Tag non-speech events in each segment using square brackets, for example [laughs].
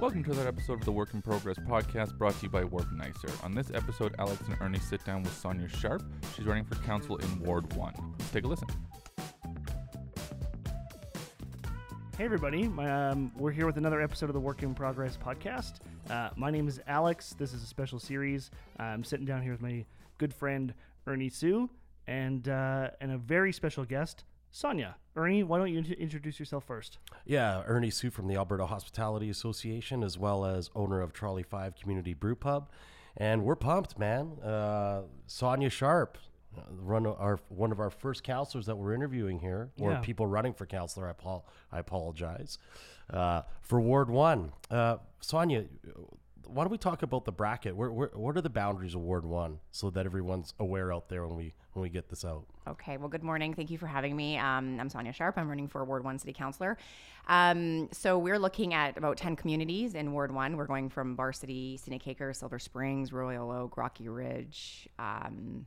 Welcome to another episode of the Work in Progress podcast brought to you by Work Nicer. On this episode, Alex and Ernie sit down with Sonia Sharp. She's running for council in Ward 1. Let's take a listen. Hey, everybody. Um, we're here with another episode of the Work in Progress podcast. Uh, my name is Alex. This is a special series. I'm sitting down here with my good friend, Ernie Tsu, and, uh, and a very special guest, Sonia. Ernie, why don't you introduce yourself first? Yeah, Ernie Tsu from the Alberta Hospitality Association, as well as owner of Trolley 5 Community Brew Pub. And we're pumped, man. Uh, Sonia Sharp, uh, run our one of our first councilors that we're interviewing here, or Yeah. people running for councilor. I, apo- I apologize. Uh, for Ward 1. Uh, Sonia, why don't we talk about the bracket? Where, where, what are the boundaries of Ward 1 so that everyone's aware out there when we, when we get this out? Okay, well, good morning. Thank you for having me. Um, I'm Sonia Sharp. I'm running for Ward 1 City Councilor. Um, so, we're looking at about 10 communities in Ward 1. We're going from Varsity, Scenic Acres, Silver Springs, Royal Oak, Rocky Ridge, um,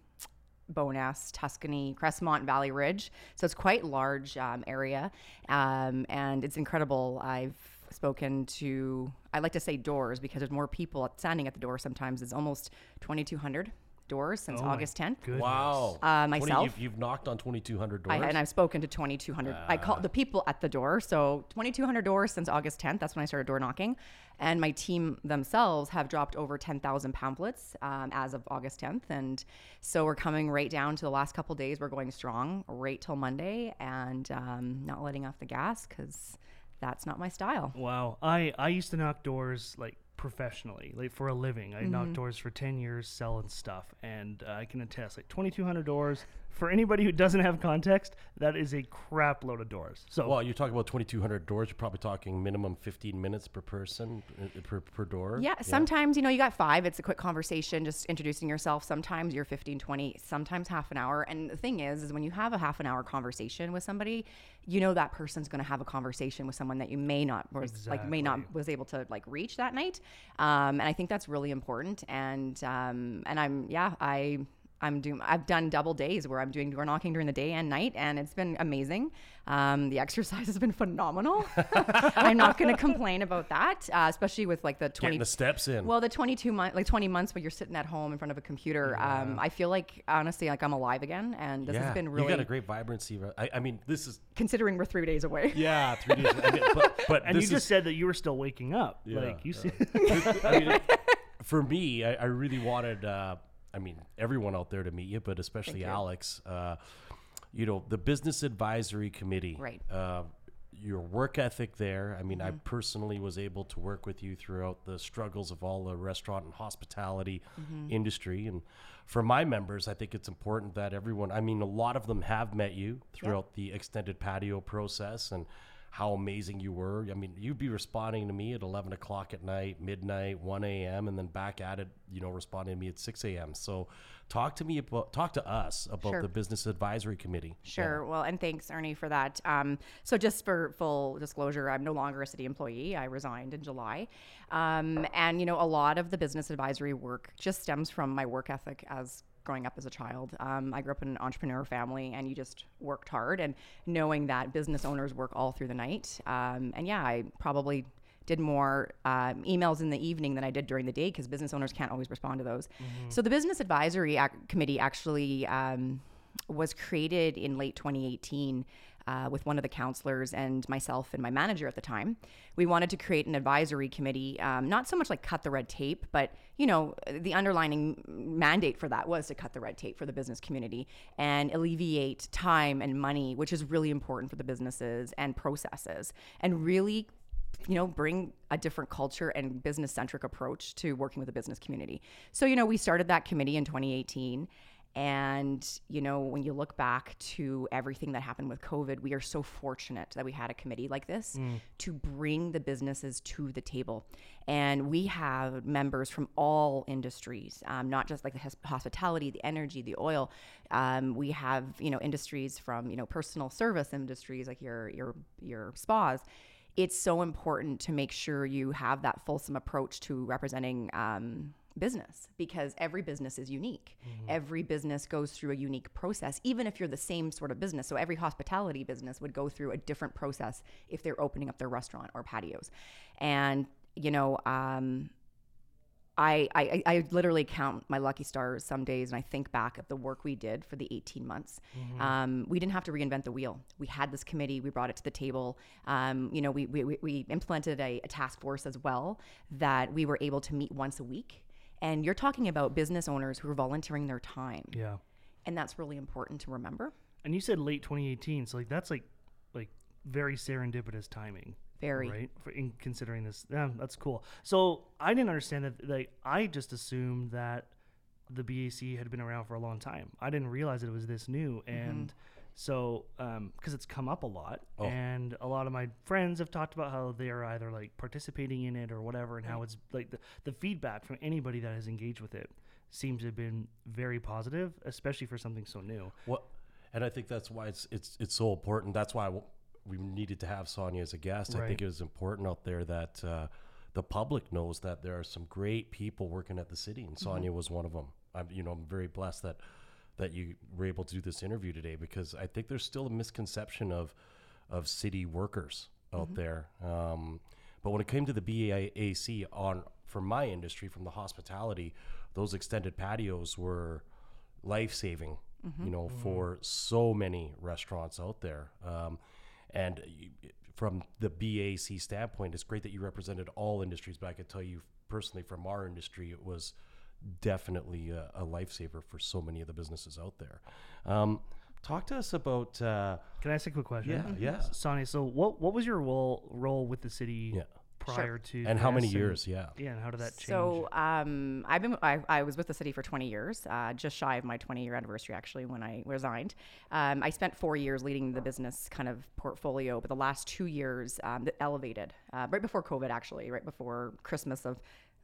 Bowness, Tuscany, Crestmont, Valley Ridge. So, it's quite large um, area um, and it's incredible. I've spoken to, I like to say doors because there's more people standing at the door sometimes. It's almost 2,200 doors since Oh August 10th. Goodness. Wow. Uh, 20 myself. you've, you've knocked on 2,200 I, doors. and I've spoken to 2,200. I called the people at the door. So 2,200 doors since August 10th. That's when I started door knocking. And my team themselves have dropped over 10,000 pamphlets um, as of August 10th. And so we're coming right down to the last couple days. We're going strong right till Monday and um, not letting off the gas because that's not my style. Wow. I, I used to knock doors like professionally, like for a living. I Mm-hmm. knocked doors for 10 years selling stuff, and uh, I can attest like 2,200 doors. For anybody who doesn't have context, that is a crap load of doors. So, Well, you're talking about 2,200 doors. You're probably talking minimum 15 minutes per person uh, per, per door. Yeah, sometimes, you know, you got five. It's a quick conversation, just introducing yourself. Sometimes you're 15, 20, sometimes half an hour. And the thing is, is when you have a half an hour conversation with somebody, you know that person's going to have a conversation with someone that you may not, was, like, may not was able to like reach that night. Um, and I think that's really important. And um, and I'm yeah, I. I'm doing. I've done double days where I'm doing door knocking during the day and night, and it's been amazing. Um, the [laughs] exercise has been phenomenal. [laughs] I'm not going to complain about that, uh, especially with like the 20 Getting the steps in. well, the 22 months, like 20 months where you're sitting at home in front of a computer, um, I feel like honestly, like I'm alive again, and this yeah, has been really. you really. got a great vibrancy. right? I, I mean, this is considering we're three days away. yeah, three days. [laughs] I mean, but but and you just is, said that you were still waking up. Yeah, like, you see. I mean, for me, I, I really wanted. Uh, I mean, everyone out there to meet you, but especially you. Alex. Uh, you know, the business advisory committee. Right. Uh, your work ethic there. I mean, Mm-hmm. I personally was able to work with you throughout the struggles of all the restaurant and hospitality Mm-hmm. industry. And for my members, I think it's important that everyone, I mean, a lot of them have met you throughout the extended patio process and how amazing you were. I mean, you'd be responding to me at 11 o'clock at night, midnight, 1 a.m., and then back at it, you know, responding to me at 6 a.m. So talk to me about, talk to us about Sure. the business advisory committee. Sure. Well, and thanks, Ernie, for that. Um, so, just for full disclosure, I'm no longer a city employee. I resigned in July. Um, and, you know, a lot of the business advisory work just stems from my work ethic as growing up as a child. Um, I grew up in an entrepreneur family and you just worked hard and knowing that business owners work all through the night. Um, and yeah, I probably did more um, emails in the evening than I did during the day because business owners can't always respond to those. So the business advisory ac- committee actually um, was created in late 2018 uh, with one of the councilors and myself and my manager at the time. We wanted to create an advisory committee, um, not so much like cut the red tape, but you know, the underlining mandate for that was to cut the red tape for the business community and alleviate time and money, which is really important for the businesses and processes, and really you know, bring a different culture and business centric approach to working with the business community. So, you know, we started that committee in 2018. And, you know, when you look back to everything that happened with COVID, we are so fortunate that we had a committee like this to bring the businesses to the table. And we have members from all industries, um, not just like the hospitality, the energy, the oil. Um, we have, you know, industries from, you know, personal service industries like your, your, your spas it's so important to make sure you have that fulsome approach to representing um, business because every business is unique. Every business goes through a unique process, even if you're the same sort of business. So every hospitality business would go through a different process if they're opening up their restaurant or patios. And you know, um, I, I, I literally count my lucky stars some days and I think back of the work we did for the 18 months. Mm-hmm. Um, we didn't have to reinvent the wheel. We had this committee, we brought it to the table. Um, you know, we, we, we- we implemented a, a task force as well that we were able to meet once a week. And you're talking about business owners who are volunteering their time. Yeah. And that's really important to remember. And you said late 2018, so like that's like like very serendipitous timing. Very. right for in considering this. Yeah, that's cool. So I didn't understand that. Like I just assumed that the BAC had been around for a long time. I didn't realize that it was this new, Mm-hmm. So because it's come up a lot, Oh. and a lot of my friends have talked about how they are either like participating in it or whatever, and how it's like the, the feedback from anybody that has engaged with it seems to have been very positive, especially for something so new. What, and I think that's why it's it's it's so important. That's why we needed to have Sonia as a guest. I think it was important out there that uh, the public knows that there are some great people working at the city, and Sonia was one of them. I'm you know I'm very blessed that that you were able to do this interview today because I think there's still a misconception of of city workers out there. Um, but when it came to the BAAC on for my industry, from the hospitality, those extended patios were life saving. You know, for so many restaurants out there. Um, and you, from the BAC standpoint, it's great that you represented all industries. But I can tell you personally, from our industry, it was definitely a, a lifesaver for so many of the businesses out there. Um, talk to us about. Uh, Can I ask a quick question? Yeah, yeah. Sonny, so what what was your role role with the city Yeah. prior to and how many this, years? Yeah. Yeah, and how did that change? So um, I've been I, I was with the city for 20 years, uh, just shy of my 20 year anniversary actually when I resigned. Um, I spent four years leading the business kind of portfolio, but the last two years um, that elevated uh, right before COVID actually, right before Christmas of.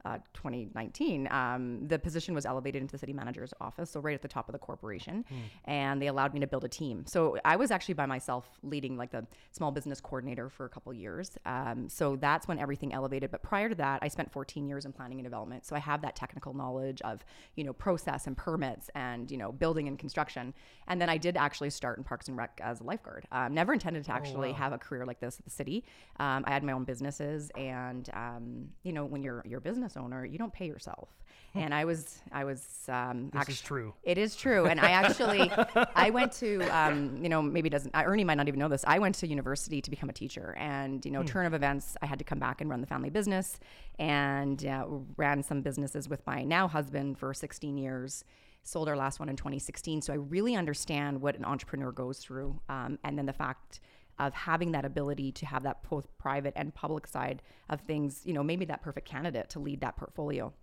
Uh, 2019, um, the position was elevated into the city manager's office, so right at the top of the corporation, and they allowed me to build a team. So I was actually by myself leading like the small business coordinator for a couple years. Um, so that's when everything elevated. But prior to that, I spent 14 years in planning and development, so I have that technical knowledge of you know process and permits and you know building and construction. And then I did actually start in Parks and Rec as a lifeguard. Um, never intended to actually have a career like this at the city. Um, I had my own businesses, and um, you know when you're you're business owner, you don't pay yourself. and I was I was um, this actu- is true. it is true, and I actually [laughs] I went to um, you know maybe doesn't Ernie might not even know this. I went to university to become a teacher, and you know turn of events, I had to come back and run the family business, and uh, ran some businesses with my now husband for 16 years. Sold our last one in 2016, so I really understand what an entrepreneur goes through, um, and then the fact of having that ability to have that both private and public side of things, you know, maybe that perfect candidate to lead that portfolio.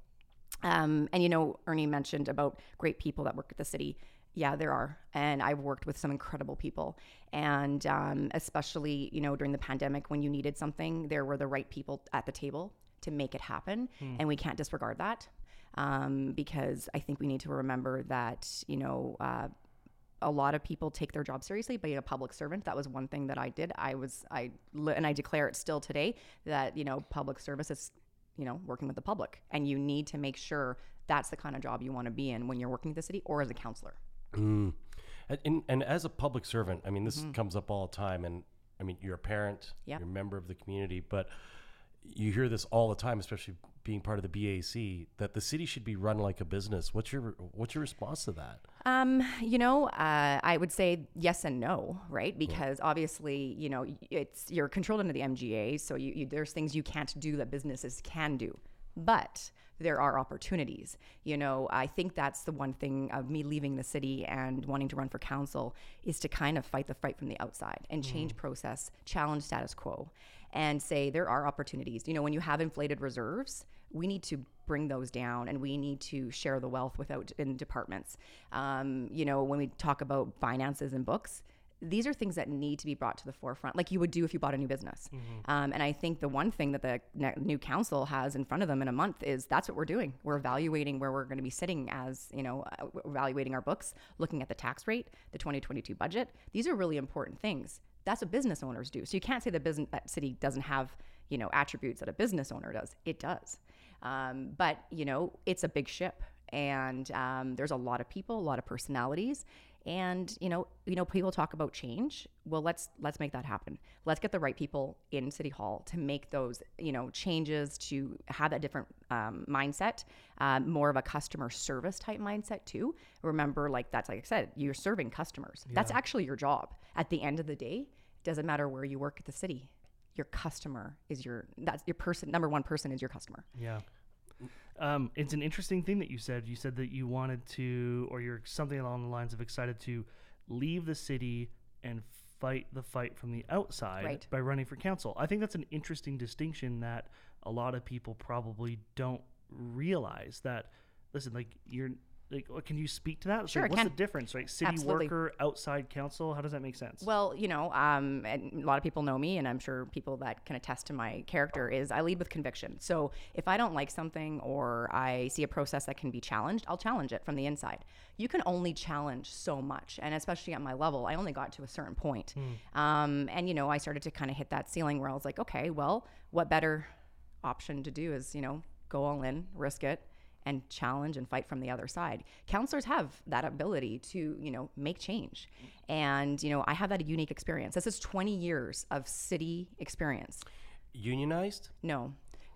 Um, and you know, Ernie mentioned about great people that work at the city. Yeah, there are, and I've worked with some incredible people, and um, especially you know during the pandemic when you needed something, there were the right people at the table to make it happen, and we can't disregard that um, because I think we need to remember that you know. Uh, a lot of people take their job seriously being a public servant that was one thing that i did i was i and i declare it still today that you know public service is you know working with the public and you need to make sure that's the kind of job you want to be in when you're working at the city or as a councilor Mm. And, and, and as a public servant, I mean, this comes up all the time. And I mean, you're a parent, Yeah. you're a member of the community, but you hear this all the time, especially being part of the BAC, that the city should be run like a business. What's your What's your response to that? Um, you know, uh, I would say yes and no, right? Because obviously, you know, it's you're controlled under the MGA, so you, you there's things you can't do that businesses can do, but there are opportunities. You know, I think that's the one thing of me leaving the city and wanting to run for council is to kind of fight the fight from the outside and change process, challenge status quo, and say there are opportunities. You know, when you have inflated reserves, we need to bring those down and we need to share the wealth without in departments. Um, you know, when we talk about finances and books, these are things that need to be brought to the forefront, like you would do if you bought a new business. Um, and I think the one thing that the ne- new council has in front of them in a month is that's what we're doing. We're evaluating where we're going to be sitting as, you know, uh, evaluating our books, looking at the tax rate, the 2022 budget. These are really important things. That's what business owners do. So you can't say the business that city doesn't have, you know, attributes that a business owner does. It does. Um, but you know, it's a big ship, and um, there's a lot of people, a lot of personalities, And you know, you know, people talk about change. Well, let's let's make that happen. Let's get the right people in City Hall to make those you know changes to have a different um, mindset, um, more of a customer service type mindset too. Remember, like that's like I said, you're serving customers. That's actually your job. At the end of the day, it doesn't matter where you work at the city. Your customer is your that's your person. Number one person is your customer. Yeah. Um, it's an interesting thing that you said. You said that you wanted to, or you're something along the lines of excited to leave the city and fight the fight from the outside Right. by running for council. I think that's an interesting distinction that a lot of people probably don't realize that, listen, like, you're. Like, can you speak to that? Sure, I what's can. the difference, right? City Absolutely. worker, outside council. How does that make sense? Well, you know, um, and a lot of people know me, and I'm sure people that can attest to my character is I lead with conviction. So if I don't like something or I see a process that can be challenged, I'll challenge it from the inside. You can only challenge so much, and especially at my level, I only got to a certain point. Um, and you know, I started to kind of hit that ceiling where I was like, okay, well, what better option to do is you know go all in, risk it and challenge and fight from the other side. Councilors have that ability to, you know, make change. And, you know, I have that unique experience. This is 20 years of city experience. Unionized? No.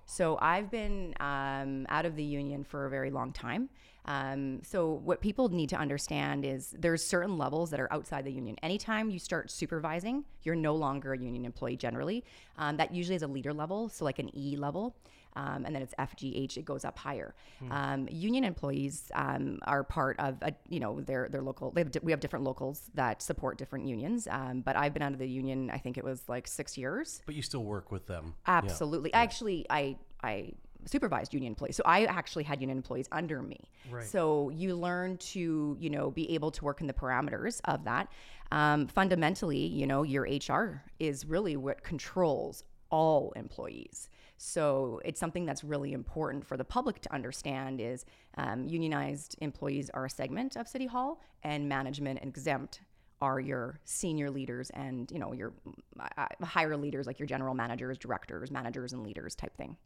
So I've been um, out of the union for a very long time. Um, so what people need to understand is there's certain levels that are outside the union. Anytime you start supervising, you're no longer a union employee generally. Um, that usually is a leader level, so like an E level. Um, and then it's FGH, it goes up higher. Um, union employees um, are part of, a, you know, their their local. They have, di- we have different locals that support different unions. Um, but I've been out of the union. I think it was like six years. But you still work with them. Yeah. Absolutely. Actually, I I supervised union employees, so I actually had union employees under me. Right. So you learn to you know be able to work in the parameters of that. Um, fundamentally, you know, your HR is really what controls all employees. So it's something that's really important for the public to understand is um, unionized employees are a segment of City Hall and management exempt are your senior leaders and you know your uh, higher leaders like your general managers, directors, managers, and leaders type thing.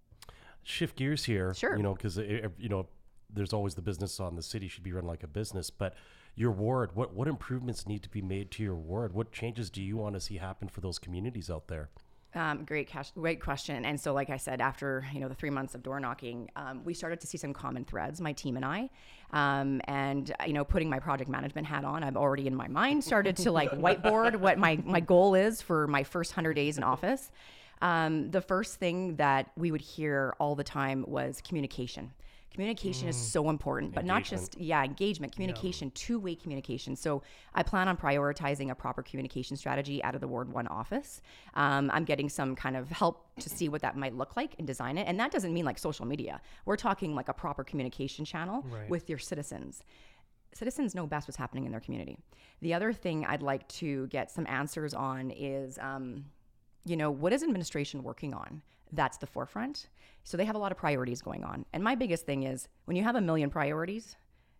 shift gears here. Sure. You know, because you know, there's always the business on the city should be run like a business. But your ward, what what improvements need to be made to your ward? What changes do you want to see happen for those communities out there? Um, great, cash, great question. And so, like I said, after you know the three months of door knocking, um, we started to see some common threads. My team and I, um, and uh, you know, putting my project management hat on, I've already in my mind started to like [laughs] whiteboard what my my goal is for my first hundred days in office. Um, the first thing that we would hear all the time was communication. Communication is so important, but not just yeah, engagement, communication, two-way communication. So I plan on prioritizing a proper communication strategy out of the Ward One office. Um, I'm getting some kind of help to see what that might look like and design it, and that doesn't mean like social media. We're talking like a proper communication channel Right. with your citizens citizens know best what's happening in their community. The other thing I'd like to get some answers on is, um, you know, what is administration working on? That's the forefront. So they have a lot of priorities going on. And my biggest thing is when you have a million priorities,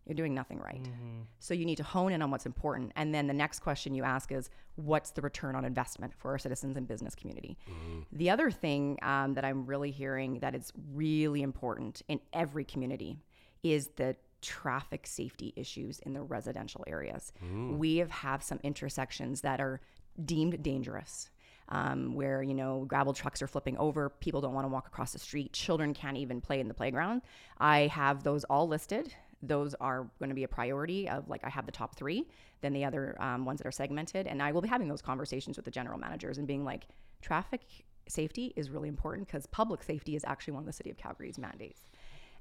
you're doing nothing right. Mm-hmm. So you need to hone in on what's important. And then the next question you ask is, what's the return on investment for our citizens and business community? Mm-hmm. The other thing um, that I'm really hearing that is really important in every community is the traffic safety issues in the residential areas. Mm. We have, have some intersections that are deemed dangerous. Um, where you know gravel trucks are flipping over, people don't want to walk across the street, children can't even play in the playground. I have those all listed. Those are going to be a priority of like I have the top three, then the other um, ones that are segmented, and I will be having those conversations with the general managers and being like, traffic safety is really important because public safety is actually one of the city of Calgary's mandates.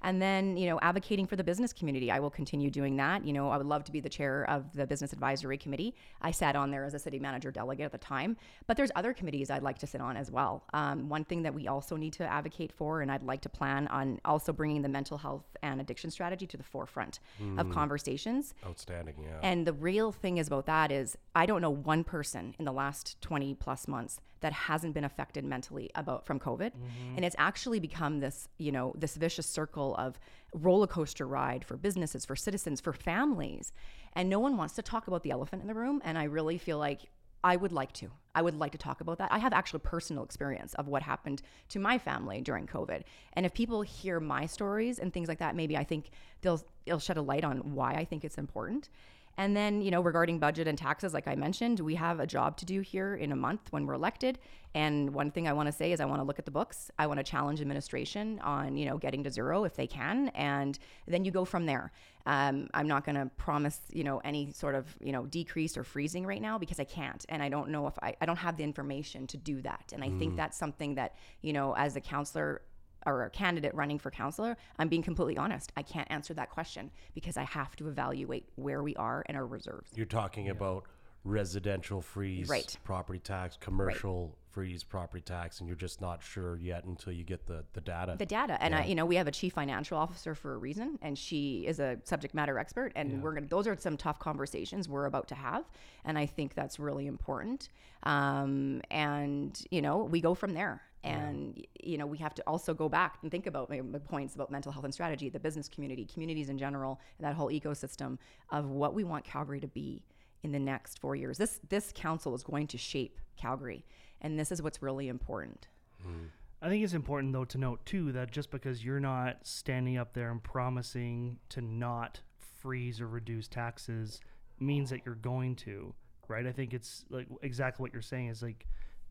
And then, you know, advocating for the business community. I will continue doing that. You know, I would love to be the chair of the Business Advisory Committee. I sat on there as a city manager delegate at the time, but there's other committees I'd like to sit on as well. Um, one thing that we also need to advocate for, and I'd like to plan on also bringing the mental health and addiction strategy to the forefront of conversations. Outstanding, yeah. And the real thing is about that is I don't know one person in the last 20 plus months that hasn't been affected mentally about from COVID. And it's actually become this, you know, this vicious circle of roller coaster ride for businesses, for citizens, for families. And no one wants to talk about the elephant in the room. And I really feel like I would like to. I would like to talk about that. I have actual personal experience of what happened to my family during COVID. And if people hear my stories and things like that, maybe I think they'll it'll shed a light on why I think it's important. And then, you know, regarding budget and taxes, like I mentioned, we have a job to do here in a month when we're elected. And one thing I want to say is I want to look at the books. I want to challenge administration on, you know, getting to zero if they can. And then you go from there. Um, I'm not going to promise, you know, any sort of, you know, decrease or freezing right now because I can't. And I don't know if I, I don't have the information to do that. And I think that's something that, you know, as a councilor, or a candidate running for councilor, I'm being completely honest. I can't answer that question because I have to evaluate where we are and our reserves. You're talking about residential freeze Right. property tax, commercial freeze property tax, and you're just not sure yet until you get the, the data. The data, and I, you know, we have a chief financial officer for a reason, and she is a subject matter expert, and we're gonna. Those are some tough conversations we're about to have, and I think that's really important. Um, and you know, we go from there. And y- you know, we have to also go back and think about my, my points about mental health and strategy, the business community, communities in general, and that whole ecosystem of what we want Calgary to be in the next four years. This this council is going to shape Calgary, and this is what's really important. Hmm. I think it's important though to note too that just because you're not standing up there and promising to not freeze or reduce taxes means that you're going to, right? I think it's like exactly what you're saying is like,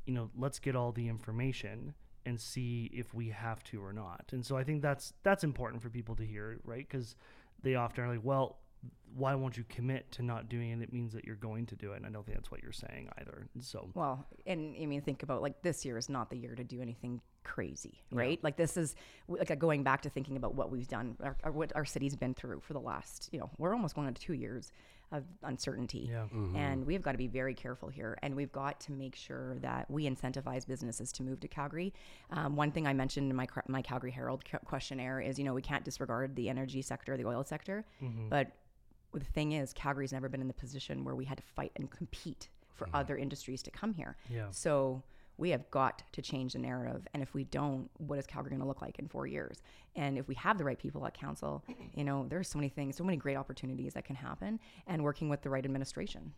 you know, let's get all the information and see if we have to or not. And so I think that's that's important for people to hear, right? Cuz they often are like, well, why won't you commit to not doing it? It means that you're going to do it. And I don't think that's what you're saying either. So Well, and I mean, think about like this year is not the year to do anything crazy, right? Like this is like going back to thinking about what we've done, or, or what our city's been through for the last, you know, we're almost going on to two years of uncertainty, Yeah. Mm-hmm. and we've got to be very careful here, and we've got to make sure that we incentivize businesses to move to Calgary. Um, one thing I mentioned in my my Calgary Herald questionnaire is, you know, we can't disregard the energy sector, the oil sector, mm-hmm. but the thing is, Calgary's never been in the position where we had to fight and compete for mm-hmm. other industries to come here. Yeah. So we have got to change the narrative. And if we don't, what is Calgary going to look like in four years? And if we have the right people at council, you know, there's so many things, so many great opportunities that can happen. And working with the right administration.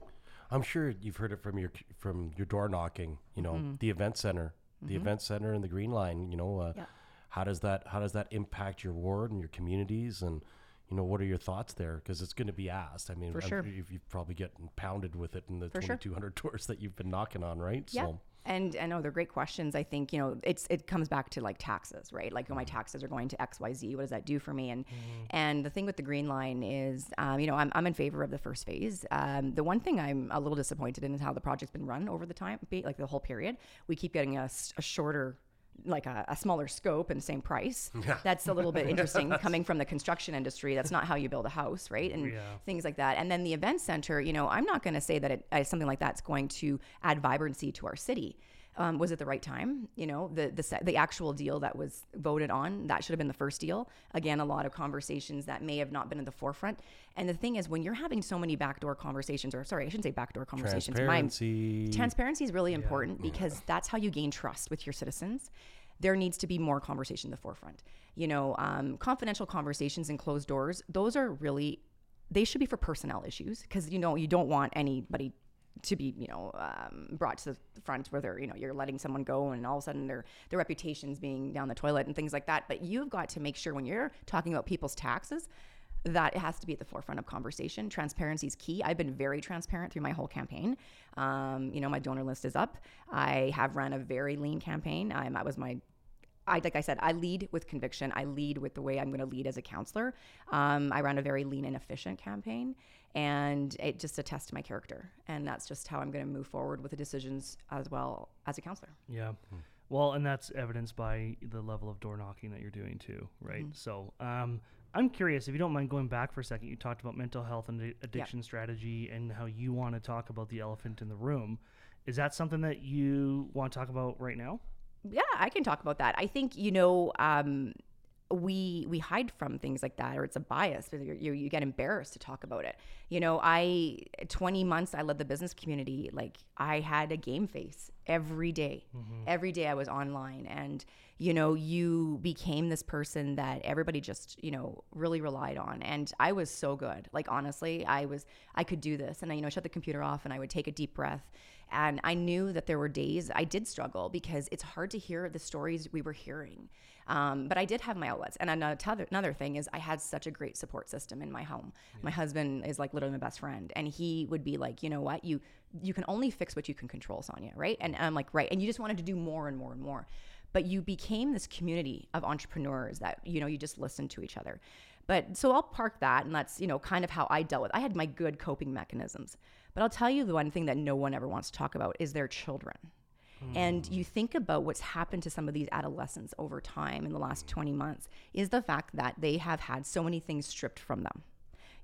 I'm sure you've heard it from your from your door knocking. You know, Mm-hmm. the event center, the event center and the Green Line. You know, uh, Yeah. how does that how does that impact your ward and your communities and you know what are your thoughts there? Because it's going to be asked. I mean, For sure. you've, you've probably getting pounded with it in the For sure. 2,200 [laughs] doors that you've been knocking on, right? Yeah. So And I know they're great questions. I think, you know, it's it comes back to like taxes, right? Like, oh, my taxes are going to XYZ. What does that do for me? And and the thing with the green line is, um, you know, I'm, I'm in favor of the first phase. Um, the one thing I'm a little disappointed in is how the project's been run over the time, like the whole period. We keep getting a shorter like a, a smaller scope and same price. [laughs] Yeah. That's a little bit [laughs] interesting coming from the construction industry. That's not how you build a house, right? And Yeah. things like that. And then the event center, you know, I'm not going to say that it, uh, something like that's going to add vibrancy to our city. Um, was it the right time? You know, the the the actual deal that was voted on that should have been the first deal. Again, a lot of conversations that may have not been in the forefront. And the thing is, when you're having so many backdoor conversations, or sorry, I shouldn't say backdoor conversations. My- transparency. transparency is really important because that's how you gain trust with your citizens there needs to be more conversation in the forefront you know um, confidential conversations and closed doors those are really they should be for personnel issues because you know you don't want anybody to be you know um, brought to the front where they're you know you're letting someone go and all of a sudden their their reputations being down the toilet and things like that but you've got to make sure when you're talking about people's taxes that it has to be at the forefront of conversation. Transparency is key. I've been very transparent through my whole campaign. Um, you know, my donor list is up. I have run a very lean campaign. Um, that was my I like I said, I lead with conviction. I lead with the way I'm going to lead as a councilor. Um, I ran a very lean and efficient campaign, and it just attests to my character. And that's just how I'm going to move forward with the decisions as well as a councilor. Yeah. Well, and that's evidenced by the level of door knocking that you're doing too, right? So, um, I'm curious if you don't mind going back for a second. You talked about mental health and addi- addiction strategy and how you want to talk about the elephant in the room. Is that something that you want to talk about right now? Yeah, I can talk about that. I think you know um, we we hide from things like that, or it's a bias. You, you you get embarrassed to talk about it. You know, I 20 months I led the business community. Like I had a game face every day. Mm-hmm. Every day I was online, and you know, you became this person that everybody just you know really relied on. And I was so good. Like honestly, I was I could do this, and I you know shut the computer off, and I would take a deep breath. And I knew that there were days I did struggle because it's hard to hear the stories we were hearing. Um, but I did have my outlets. And another, another thing is I had such a great support system in my home. My husband is like literally my best friend, and he would be like, you know what, you you can only fix what you can control, Sonia, right? And I'm like, right, and you just wanted to do more and more and more, but you became this community of entrepreneurs that you know you just listened to each other. But so I'll park that, and that's you know kind of how I dealt with. I had my good coping mechanisms, but I'll tell you the one thing that no one ever wants to talk about is their children. And hmm. you think about what's happened to some of these adolescents over time in the last 20 months is the fact that they have had so many things stripped from them.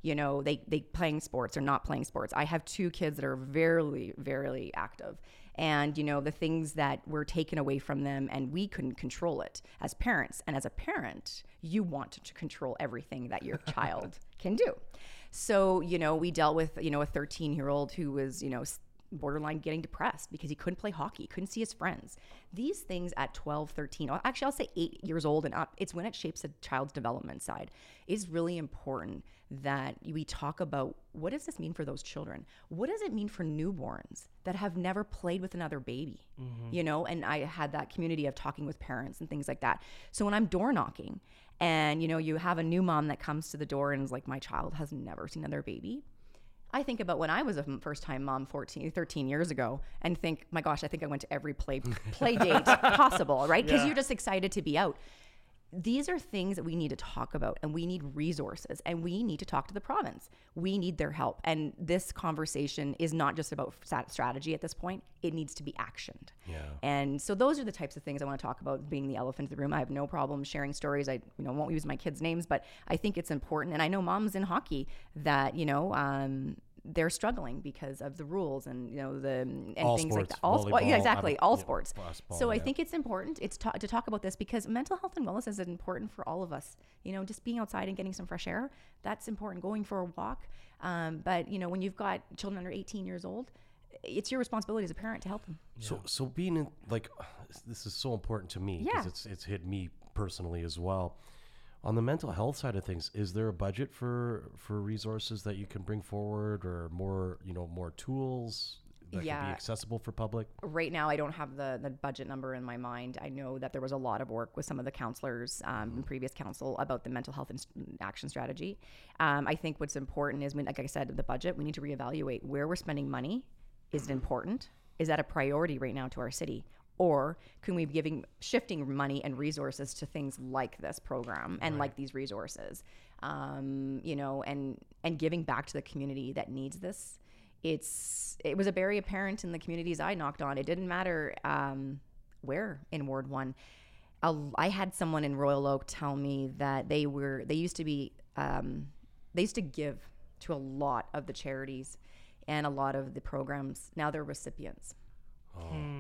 You know, they they playing sports or not playing sports. I have two kids that are very very active. And you know, the things that were taken away from them and we couldn't control it as parents. And as a parent, you want to control everything that your [laughs] child can do. So, you know, we dealt with, you know, a 13-year-old who was, you know, borderline getting depressed because he couldn't play hockey, couldn't see his friends. These things at 12, 13, actually, I'll say eight years old and up, it's when it shapes a child's development side. It's really important that we talk about what does this mean for those children? What does it mean for newborns that have never played with another baby? Mm-hmm. You know, and I had that community of talking with parents and things like that. So when I'm door knocking and, you know, you have a new mom that comes to the door and is like, my child has never seen another baby I think about when I was a first time mom 14, 13 years ago and think, my gosh, I think I went to every play play date [laughs] possible, right? Because Yeah. you're just excited to be out. These are things that we need to talk about and we need resources and we need to talk to the province. We need their help. And this conversation is not just about strategy at this point, it needs to be actioned. Yeah. And so those are the types of things I want to talk about being the elephant in the room. I have no problem sharing stories. I you know won't use my kids' names, but I think it's important. And I know moms in hockey that, you know, um, they're struggling because of the rules and you know the and All things like sports, that. All sports, yeah, exactly, all yeah, sports. basketball, So I think it's important. It's ta- to talk about this because mental health and wellness is important for all of us. You know, just being outside and getting some fresh air that's important. Going for a walk, um, but you know, when you've got children under 18 years old, it's your responsibility as a parent to help them. So so being in like [sighs] this is so important to me because Yeah. it's it's hit me personally as well. On the mental health side of things, is there a budget for for resources that you can bring forward or more, you know, more tools that can be accessible for public? right now I don't have the, the budget number in my mind. I know that there was a lot of work with some of the councilors um, in previous council about the mental health and action strategy. Um, I think what's important is, when, like I said, the budget, we need to reevaluate where we're spending money. Is it important? Is that a priority right now to our city? Or can we be giving shifting money and resources to things like this program and like these resources, um, you know, and and giving back to the community that needs this? it's it was a very apparent in the communities I knocked on. It didn't matter um, where in Ward One. I had someone in Royal Oak tell me that they were they used to be um, they used to give to a lot of the charities and a lot of the programs. Now they're recipients.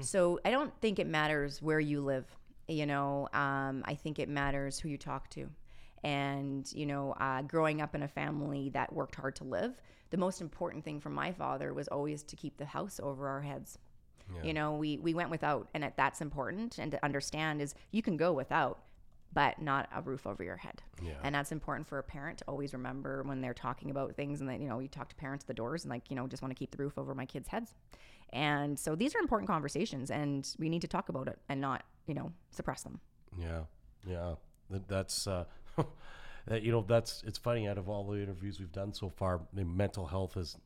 So I don't think it matters where you live. You know, um, I think it matters who you talk to. And, you know, uh, growing up in a family that worked hard to live, the most important thing for my father was always to keep the house over our heads. You know, we, we went without, and that's important. And to understand is you can go without, but not a roof over your head. Yeah. And that's important for a parent to always remember when they're talking about things and that, you know, you talk to parents at the doors and like, you know, just want to keep the roof over my kids' heads. And so these are important conversations and we need to talk about it and not, you know, suppress them. Yeah, yeah. That, that's uh, [laughs] that you know that's it's funny. Out of all the interviews we've done so far, mental health has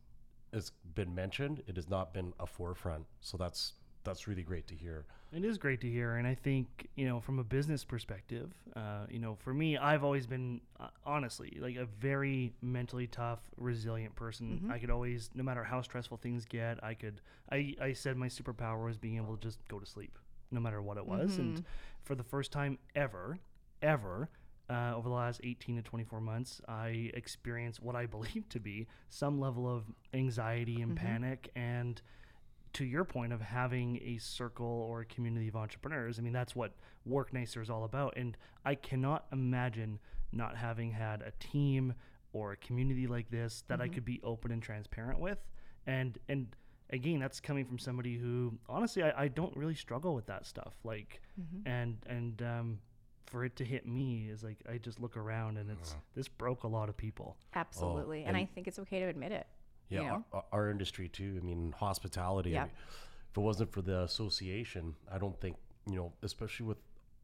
has been mentioned. It has not been a forefront. So that's that's really great to hear. It is great to hear, and I think you know from a business perspective, uh, you know, for me, I've always been uh, honestly like a very mentally tough, resilient person. I could always, no matter how stressful things get, I could. I I said my superpower was being able to just go to sleep, no matter what it was, and for the first time ever, ever. Uh, over the last 18 to 24 months, I experienced what I [laughs] believe to be some level of anxiety and panic and to your point of having a circle or a community of entrepreneurs, I mean, that's what Work Nicer is all about. And I cannot imagine not having had a team or a community like this that I mm-hmm. could be open and transparent with. And, and, Again, that's coming from somebody who, honestly, I, I don't really struggle with that stuff. Like, mm-hmm. and and um, for it to hit me is like I just look around and it's uh-huh. this broke a lot of people. Absolutely. Oh, and, I think it's okay to admit it. Yeah, You know? our, our industry too. I mean, hospitality. I mean, if it wasn't for the association, I don't think you know, especially with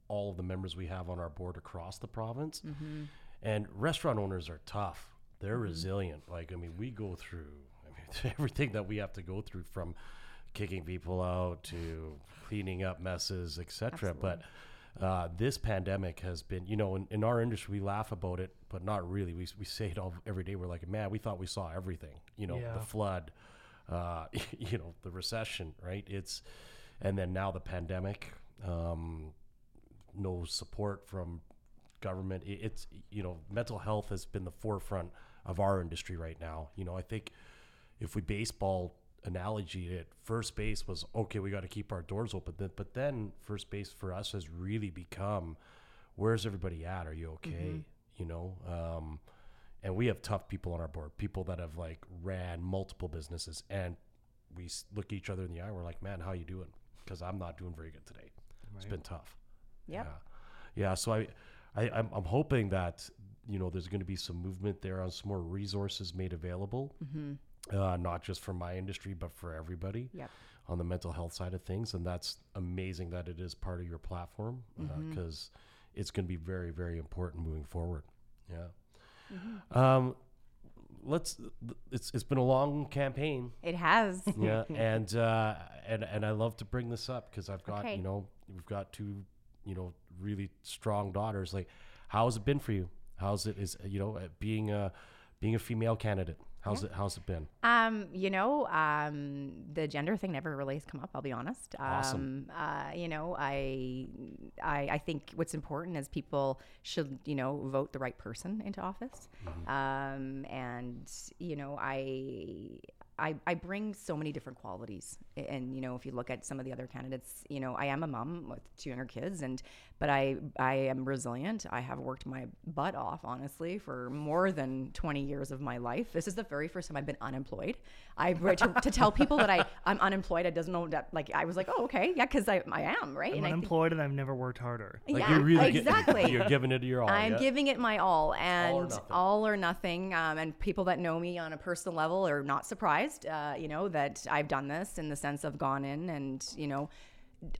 all of the members we have on our board across the province, Mm-hmm. and restaurant owners are tough. They're resilient. Like I mean, we go through I mean [laughs] everything that we have to go through from kicking people out to cleaning up messes, etc. But uh, this pandemic has been, you know, in, in our industry, we laugh about it, but not really. We, we say it all every day. We're like, man, we thought we saw everything, you know, Yeah. the flood, uh, [laughs] you know, the recession, right? It's, and then now the pandemic, um, no support from government. It, it's, you know, mental health has been the forefront of our industry right now. You know, I think if we baseball analogy it, first base was okay. We got to keep our doors open. But then first base for us has really become, where's everybody at? Are you okay? You know, um, and we have tough people on our board, people that have like ran multiple businesses, and we look each other in the eye. We're like, man, how you doing? Because I'm not doing very good today. It's been tough. Yep. Yeah. Yeah. So I, I I'm, I'm hoping that you know there's going to be some movement there on some more resources made available, uh, not just for my industry but for everybody Yep. on the mental health side of things. And that's amazing that it is part of your platform because it's going to be very very important moving forward. Yeah. Um, let's. It's it's been a long campaign. It has. [laughs] Yeah, [laughs] and uh, and and I love to bring this up because I've got Okay. you know we've got two you know really strong daughters. Like, how has it been for you? How's it is you know uh, being a being a female candidate? How's it how's it been? Um, you know, um, the gender thing never really has come up. I'll be honest. Awesome. Um, uh, you know, I, I, I think what's important is people should, you know, vote the right person into office. Um, and you know, I. I, I bring so many different qualities and you know if you look at some of the other candidates you know I am a mom with two younger kids and but I I am resilient I have worked my butt off honestly for more than 20 years of my life this is the very first time I've been unemployed I to, to tell people that I [laughs] I'm unemployed I doesn't know that like I was like oh okay yeah because I, I am right I'm and I think- unemployed and I've never worked harder. Like yeah you're really gi- exactly [laughs] you're giving it your all. I'm yeah? giving it my all, and nothing. all or nothing. Um, and people that know me on a personal level are not surprised, uh, you know, that I've done this in the sense of gone in and, you know,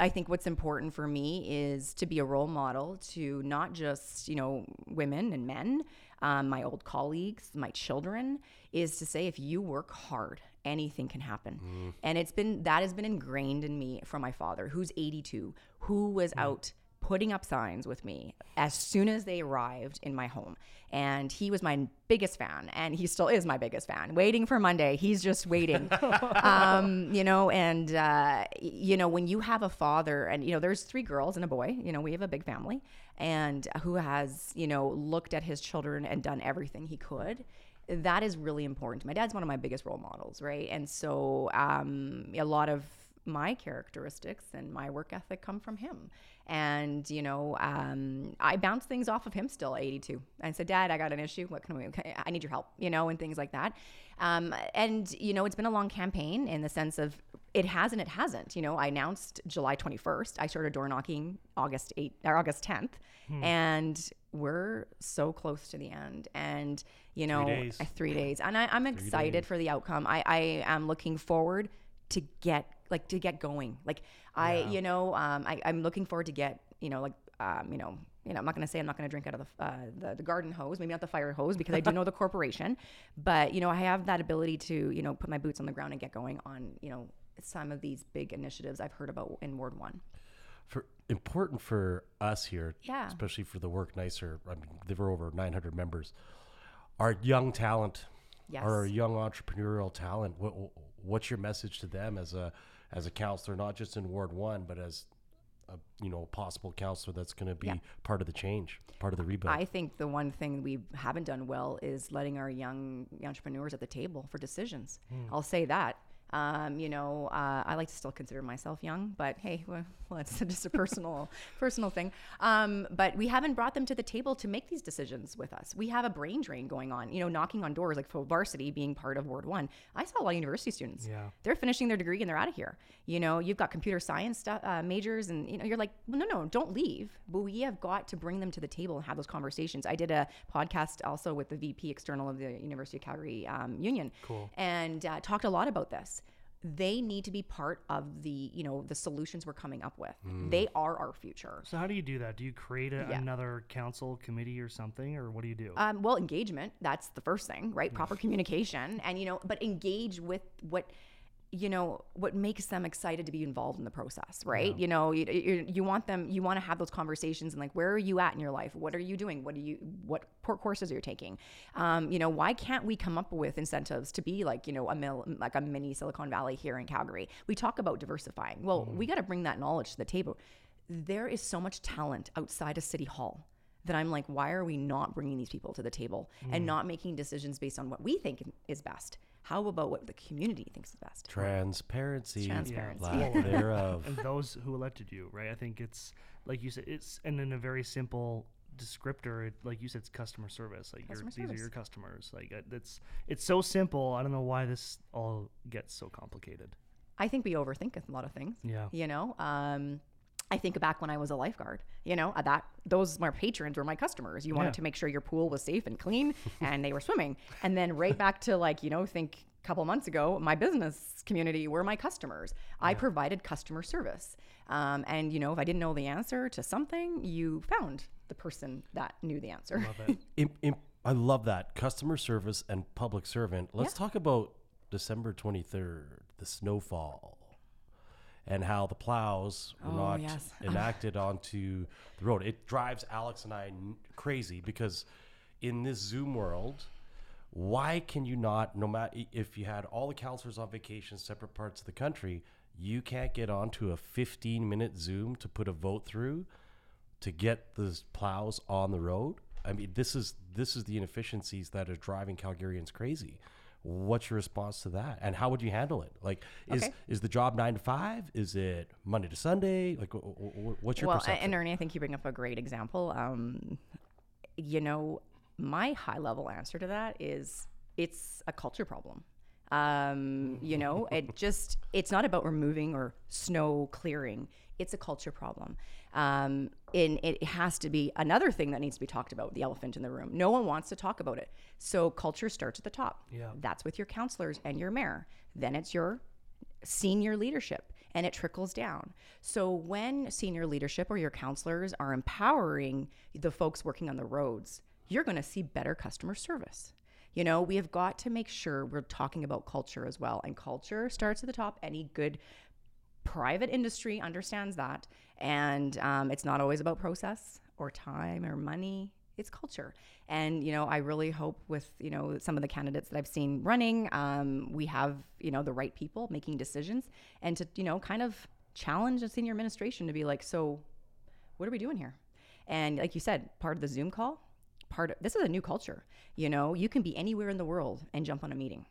I think what's important for me is to be a role model to not just, you know, women and men, um, my old colleagues, my children, is to say if you work hard, anything can happen. And it's been, that has been ingrained in me from my father, who's 82, who was out putting up signs with me as soon as they arrived in my home. And he was my biggest fan, and he still is my biggest fan. Waiting for Monday, he's just waiting. [laughs] um, you know, and uh, you know when you have a father, and you know there's three girls and a boy. You know we have a big family, and who has you know looked at his children and done everything he could that is really important. My dad's one of my biggest role models, right? And so um, a lot of my characteristics and my work ethic come from him. And, you know, um, I bounce things off of him still at 82. I said, Dad, I got an issue. What can we, I need your help, you know, and things like that. Um, and, you know, it's been a long campaign in the sense of it has and it hasn't. You know, I announced July 21st. I started door knocking August 8th or August 10th. And we're so close to the end. And, you know, days. uh, three days. And I, I'm excited for the outcome. I, I am looking forward to get like to get going. Like I, you know, um, I, I'm looking forward to get, you know, like, um, you know, you know, I'm not going to say I'm not going to drink out of the, uh, the the garden hose, maybe not the fire hose, because I do know the [laughs] corporation, but you know, I have that ability to, you know, put my boots on the ground and get going on, you know, some of these big initiatives I've heard about in Ward One. for important for us here, Yeah. especially for the work nicer. I mean, there were over 900 members. Our young talent, Yes. our young entrepreneurial talent. What, what's your message to them as a as a councilor, not just in Ward One, but as a you know possible councilor that's going to be Yeah. part of the change, part of the rebuild. I think the one thing we haven't done well is letting our young entrepreneurs at the table for decisions. Hmm. I'll say that. Um, you know, uh, I like to still consider myself young, but hey, [laughs] well, it's just a personal, [laughs] personal thing. Um, but we haven't brought them to the table to make these decisions with us. We have a brain drain going on. You know, knocking on doors like for varsity being part of Ward One. I saw a lot of university students. Yeah. they're finishing their degree and they're out of here. You know, you've got computer science stuff, uh, majors, and you know, you're like, well, no, no, don't leave. But we have got to bring them to the table and have those conversations. I did a podcast also with the VP external of the University of Calgary um, Union, Cool. and uh, talked a lot about this. They need to be part of the you know the solutions we're coming up with they are our future So how do you do that? Do you create a, Yeah. another council committee or something, or what do you do? um, well engagement that's the first thing right proper communication and you know but engage with what you know what makes them excited to be involved in the process right? You know you, you, you want them you want to have those conversations and like where are you at in your life? What are you doing? What are you what courses are you taking? Um, you know why can't we come up with incentives to be like you know a mil, like a mini silicon valley here in calgary? We talk about diversifying. Well we got to bring that knowledge to the table. There is so much talent outside of city hall that I'm like, why are we not bringing these people to the table and not making decisions based on what we think is best? How about what the community thinks is best? Transparency, Transparency. lack Yeah. [laughs] thereof. and those who elected you, right? I think it's like you said, it's and in a very simple descriptor, it, like you said, it's customer service. Like your, Customer these are your customers. Like uh, it's it's so simple. I don't know why this all gets so complicated. I think we overthink a lot of things. Yeah. You know, um, I think back when I was a lifeguard. You know, uh, that those my patrons were my customers. You wanted Yeah. to make sure your pool was safe and clean, [laughs] and they were swimming. And then right back to like you know, think a couple months ago, my business community were my customers. I provided customer service, um, and you know, if I didn't know the answer to something, you found the person that knew the answer. Love it. [laughs] Im- I love that customer service and public servant. Let's talk about December 23rd, the snowfall, and how the plows were Oh, not yes. [laughs] enacted onto the road. It drives Alex and I crazy because in this Zoom world, why can you not, no matter if you had all the councilors on vacation, separate parts of the country, you can't get onto a 15 minute Zoom to put a vote through to get the plows on the road. I mean, this is this is the inefficiencies that are driving Calgarians crazy. What's your response to that, and how would you handle it? Like, is Okay. is the job nine to five? Is it Monday to Sunday? Like, wh- wh- wh- what's your well, perception? and Ernie, I think you bring up a great example. Um, you know, my high level answer to that is it's a culture problem. Um, you know, [laughs] it just it's not about removing or snow clearing. It's a culture problem. Um, and it has to be another thing that needs to be talked about, the elephant in the room. No one wants to talk about it. So culture starts at the top. Yeah. That's with your councilors and your mayor. Then it's your senior leadership and it trickles down. So when senior leadership or your councilors are empowering the folks working on the roads, you're going to see better customer service. You know, we have got to make sure we're talking about culture as well. And culture starts at the top. Any good private industry understands that. And um, it's not always about process or time or money. It's culture. And, you know, I really hope with, you know, some of the candidates that I've seen running, um, we have, you know, the right people making decisions and to, you know, kind of challenge the senior administration to be like, so what are we doing here? And like you said, part of the Zoom call, part of this is a new culture. You know, you can be anywhere in the world and jump on a meeting.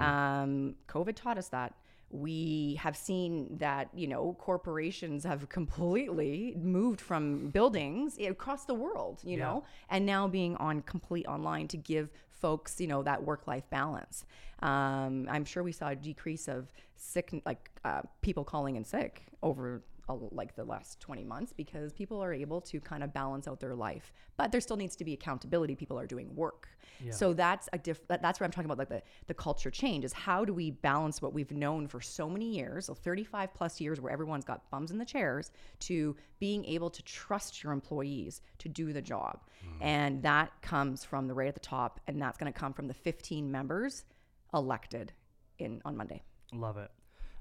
Um, COVID taught us that. We have seen that, you know, corporations have completely moved from buildings across the world, you Yeah. know, and now being on complete online to give folks, you know, that work life balance. Um, I'm sure we saw a decrease of sick, like uh, people calling in sick over like the last 20 months because people are able to kind of balance out their life but there still needs to be accountability. People are doing work. So that's a diff that, that's what i'm talking about like the, the culture change is how do we balance what we've known for so many years so 35 plus years where everyone's got bums in the chairs to being able to trust your employees to do the job. Mm-hmm. And that comes from the right at the top and that's going to come from the 15 members elected in on monday. Love it.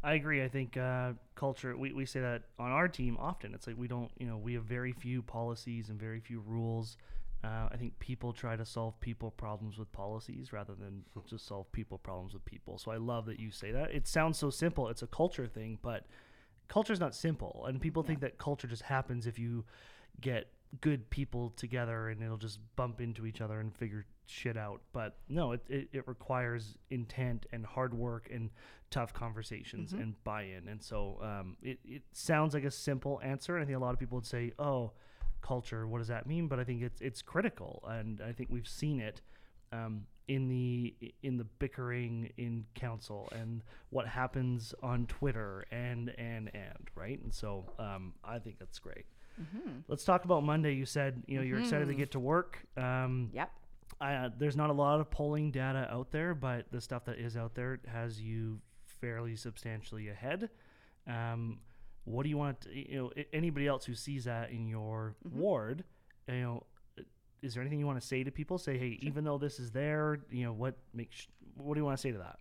I agree. I think uh, culture. We, we say that on our team often. It's like we don't. You know, we have very few policies and very few rules. Uh, I think people try to solve people problems with policies rather than just solve people problems with people. So I love that you say that. It sounds so simple. It's a culture thing, but culture is not simple. And people think that culture just happens if you get good people together and it'll just bump into each other and figure shit out. But no, it, it, it requires intent and hard work and tough conversations and buy in. And so um, it, it sounds like a simple answer. And I think a lot of people would say, oh, culture, what does that mean? But I think it's, it's critical. And I think we've seen it. Um, in the in the bickering in council and what happens on Twitter and and and right and so um, I think that's great. Let's talk about Monday. You said you know you're excited to get to work. Um, yep uh, there's not a lot of polling data out there, but the stuff that is out there has you fairly substantially ahead. Um, what do you want? To, you know, anybody else who sees that in your ward, you know, is there anything you want to say to people? Say, hey, even though this is there, you know, what makes what do you want to say to that?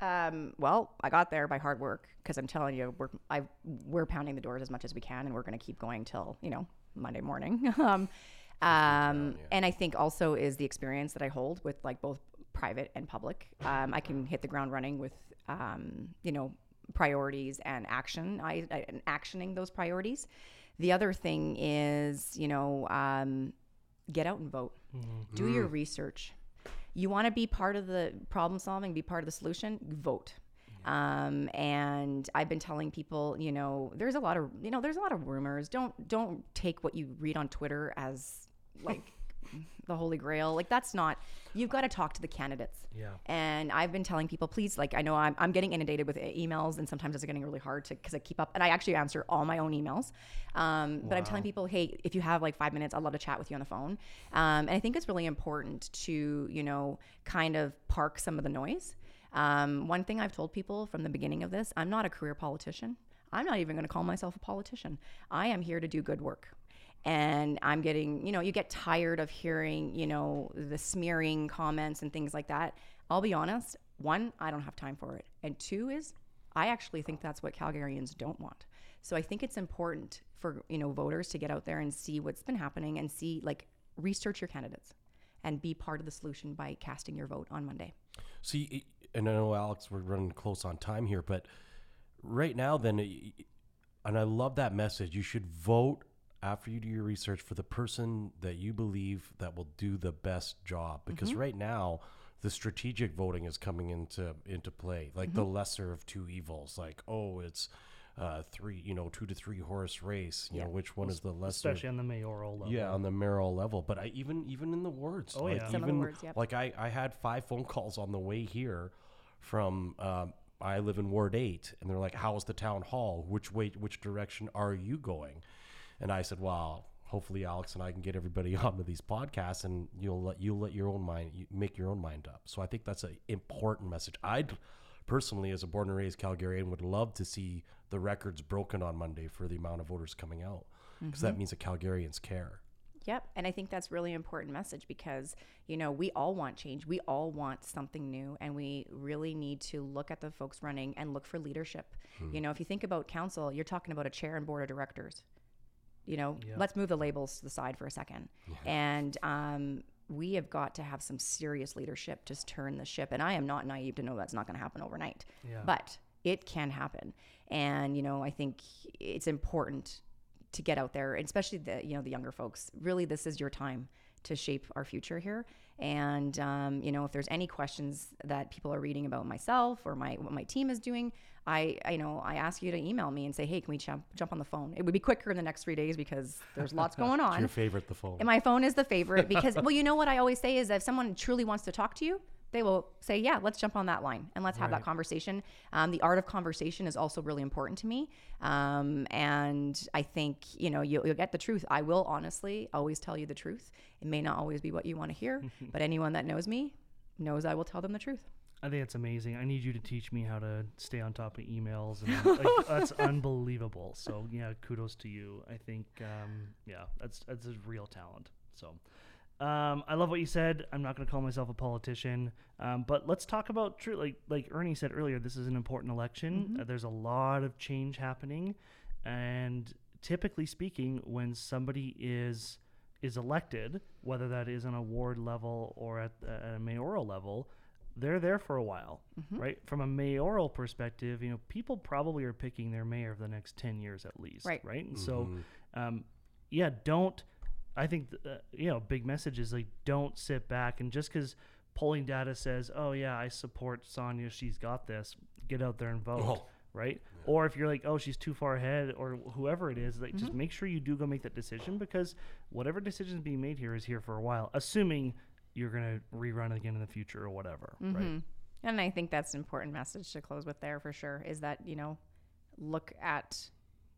Um, well, I got there by hard work because I'm telling you, we're I we're pounding the doors as much as we can, and we're going to keep going till you know Monday morning. [laughs] um, um, and I think also is the experience that I hold with like both private and public. Um, I can hit the ground running with um, you know priorities and action. I, I and actioning those priorities. The other thing is you know um, get out and vote. Do your research you want to be part of the problem solving, be part of the solution, vote. Um, and I've been telling people, you know, there's a lot of, you know, there's a lot of rumors. Don't don't take what you read on Twitter as like the holy grail. Like that's not. You've got to talk to the candidates. Yeah. And I've been telling people, please, like I know I'm, I'm getting inundated with emails, and sometimes it's getting really hard to because I keep up, and I actually answer all my own emails. Um, But I'm telling people, hey, if you have like five minutes, I'd love to chat with you on the phone. Um, and I think it's really important to you know kind of park some of the noise. Um, one thing I've told people from the beginning of this, I'm not a career politician. I'm not even going to call myself a politician. I am here to do good work and I'm getting, you know, you get tired of hearing, you know, the smearing comments and things like that. I'll be honest, one, I don't have time for it. And two is I actually think that's what Calgarians don't want. So I think it's important for, you know, voters to get out there and see what's been happening and see like research your candidates and be part of the solution by casting your vote on Monday. See, and I know Alex, we're running close on time here, but right now, then, and I love that message. You should vote after you do your research for the person that you believe that will do the best job. Because right now, the strategic voting is coming into into play, like the lesser of two evils. Like, oh, it's uh, three, you know, two to three horse race. You know, which one is the lesser? Especially on the mayoral level. Yeah, on the mayoral level, but I even even in the words. Oh, like yeah. Some of the even words, yep. like I I had five phone calls on the way here from um, I live in Ward Eight, and they're like, "How's the town hall? Which way? Which direction are you going?" And I said, "Well." Hopefully, Alex and I can get everybody [laughs] onto these podcasts, and you'll let you'll let your own mind you make your own mind up. So I think that's an important message. I'd personally, as a born and raised Calgarian, would love to see the records broken on Monday for the amount of voters coming out, because that mm-hmm. means that Calgarians care. Yep. And I think that's really important message because, you know, we all want change. We all want something new and we really need to look at the folks running and look for leadership. You hmm. know, if you think about council, you're talking about a chair and board of directors. You know, let's move the labels to the side for a second. And um we have got to have some serious leadership to turn the ship. And I am not naive to know that's not going to happen overnight. Yeah. But it can happen. And, you know, I think it's important to get out there, especially the you know the younger folks. Really, this is your time to shape our future here. And um, you know, if there's any questions that people are reading about myself or my what my team is doing, I, I you know I ask you to email me and say, hey, can we jump jump on the phone? It would be quicker in the next three days because there's lots [laughs] going on. Your favorite, the phone. And my phone is the favorite because, [laughs] well, you know what I always say is if someone truly wants to talk to you, they will say, yeah, let's jump on that line and let's have that conversation. Um, the art of conversation is also really important to me. Um, and I think, you know, you'll, you'll get the truth. I will honestly always tell you the truth. It may not always be what you want to hear, [laughs] but anyone that knows me knows I will tell them the truth. I think it's amazing. I need you to teach me how to stay on top of emails. And [laughs] like, that's unbelievable. So yeah, kudos to you. I think um, yeah, that's that's a real talent. So um, I love what you said. I'm not going to call myself a politician, um, but let's talk about true. Like like Ernie said earlier, this is an important election. Uh, there's a lot of change happening, and typically speaking, when somebody is is elected, whether that is on a ward level or at, at a mayoral level, they're there for a while, right? From a mayoral perspective, you know, people probably are picking their mayor for the next 10 years at least, Right. right? And so, um, yeah, don't, I think, uh, you know, big message is like, don't sit back and just because polling data says, oh, yeah, I support Sonia, she's got this, get out there and vote. Oh. Right, or if you're like, oh, she's too far ahead, or whoever it is, like, just make sure you do go make that decision because whatever decision is being made here is here for a while, assuming you're gonna rerun it again in the future or whatever, right? And I think that's an important message to close with there for sure is that, you know, look at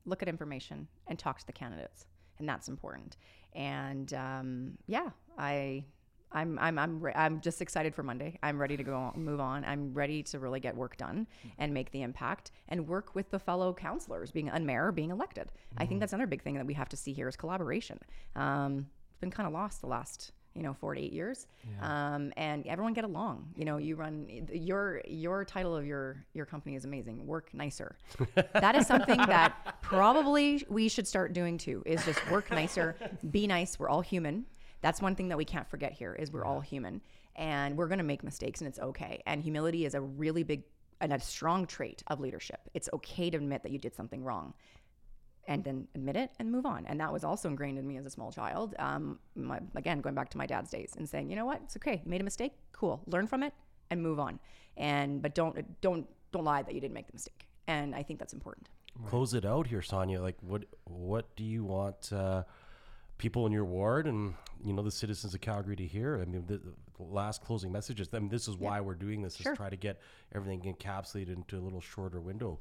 look at information and talk to the candidates. And that's important. And um, yeah, I I'm I'm I'm re- I'm just excited for Monday. I'm ready to go on, move on. I'm ready to really get work done and make the impact and work with the fellow councilors, being a mayor, being elected. I think that's another big thing that we have to see here is collaboration. Um, it's been kind of lost the last you know four to eight years, um, and everyone get along. You know, you run your your title of your your company is amazing. Work nicer. [laughs] that is something that probably we should start doing too. Is just work nicer, be nice. We're all human. That's one thing that we can't forget here is we're all human and we're going to make mistakes and it's okay. And humility is a really big and a strong trait of leadership. It's okay to admit that you did something wrong and then admit it and move on. And that was also ingrained in me as a small child. Um, my, again, going back to my dad's days and saying, you know what, it's okay. You made a mistake. Cool. Learn from it and move on. And but don't don't don't lie that you didn't make the mistake. And I think that's important. Close it out here, Sonia. Like, what what do you want uh, people in your ward and you know the citizens of Calgary to hear? I mean, the, the last closing messages. I mean, this is why we're doing this: Sure. is try to get everything encapsulated into a little shorter window,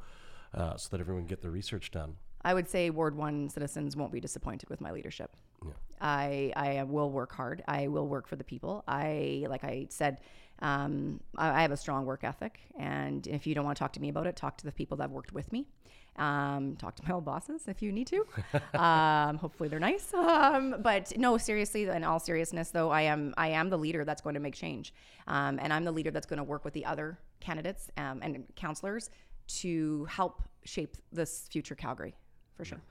uh, so that everyone can get the research done. I would say Ward One citizens won't be disappointed with my leadership. I I will work hard. I will work for the people. I like I said, um, I, I have a strong work ethic, and if you don't want to talk to me about it, talk to the people that have worked with me. Um, talk to my old bosses if you need to. [laughs] um, hopefully they're nice. [laughs] Um, but no, seriously, in all seriousness, though, I am I am the leader that's going to make change, um, and I'm the leader that's going to work with the other candidates um, and councilors to help shape this future Calgary for sure.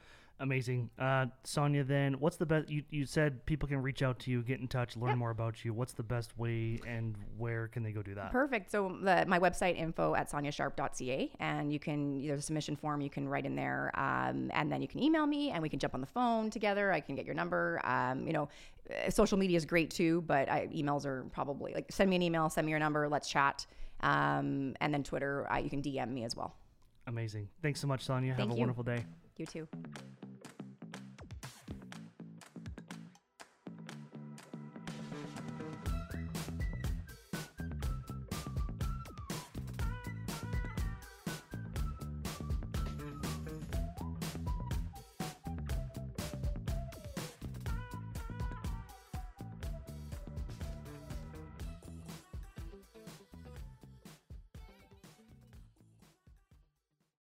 Amazing. Uh, Sonia, then, what's the best? You, you said people can reach out to you, get in touch, learn more about you. What's the best way and where can they go do that? Perfect. So the, my website info at soniasharp.ca, and you can there's a submission form you can write in there, um, and then you can email me, and we can jump on the phone together. I can get your number. Um, you know, uh, social media is great too, but I, emails are probably like send me an email, send me your number, let's chat, um, and then Twitter uh, you can DM me as well. Amazing. Thanks so much, Sonia. Have a you. wonderful day. You too.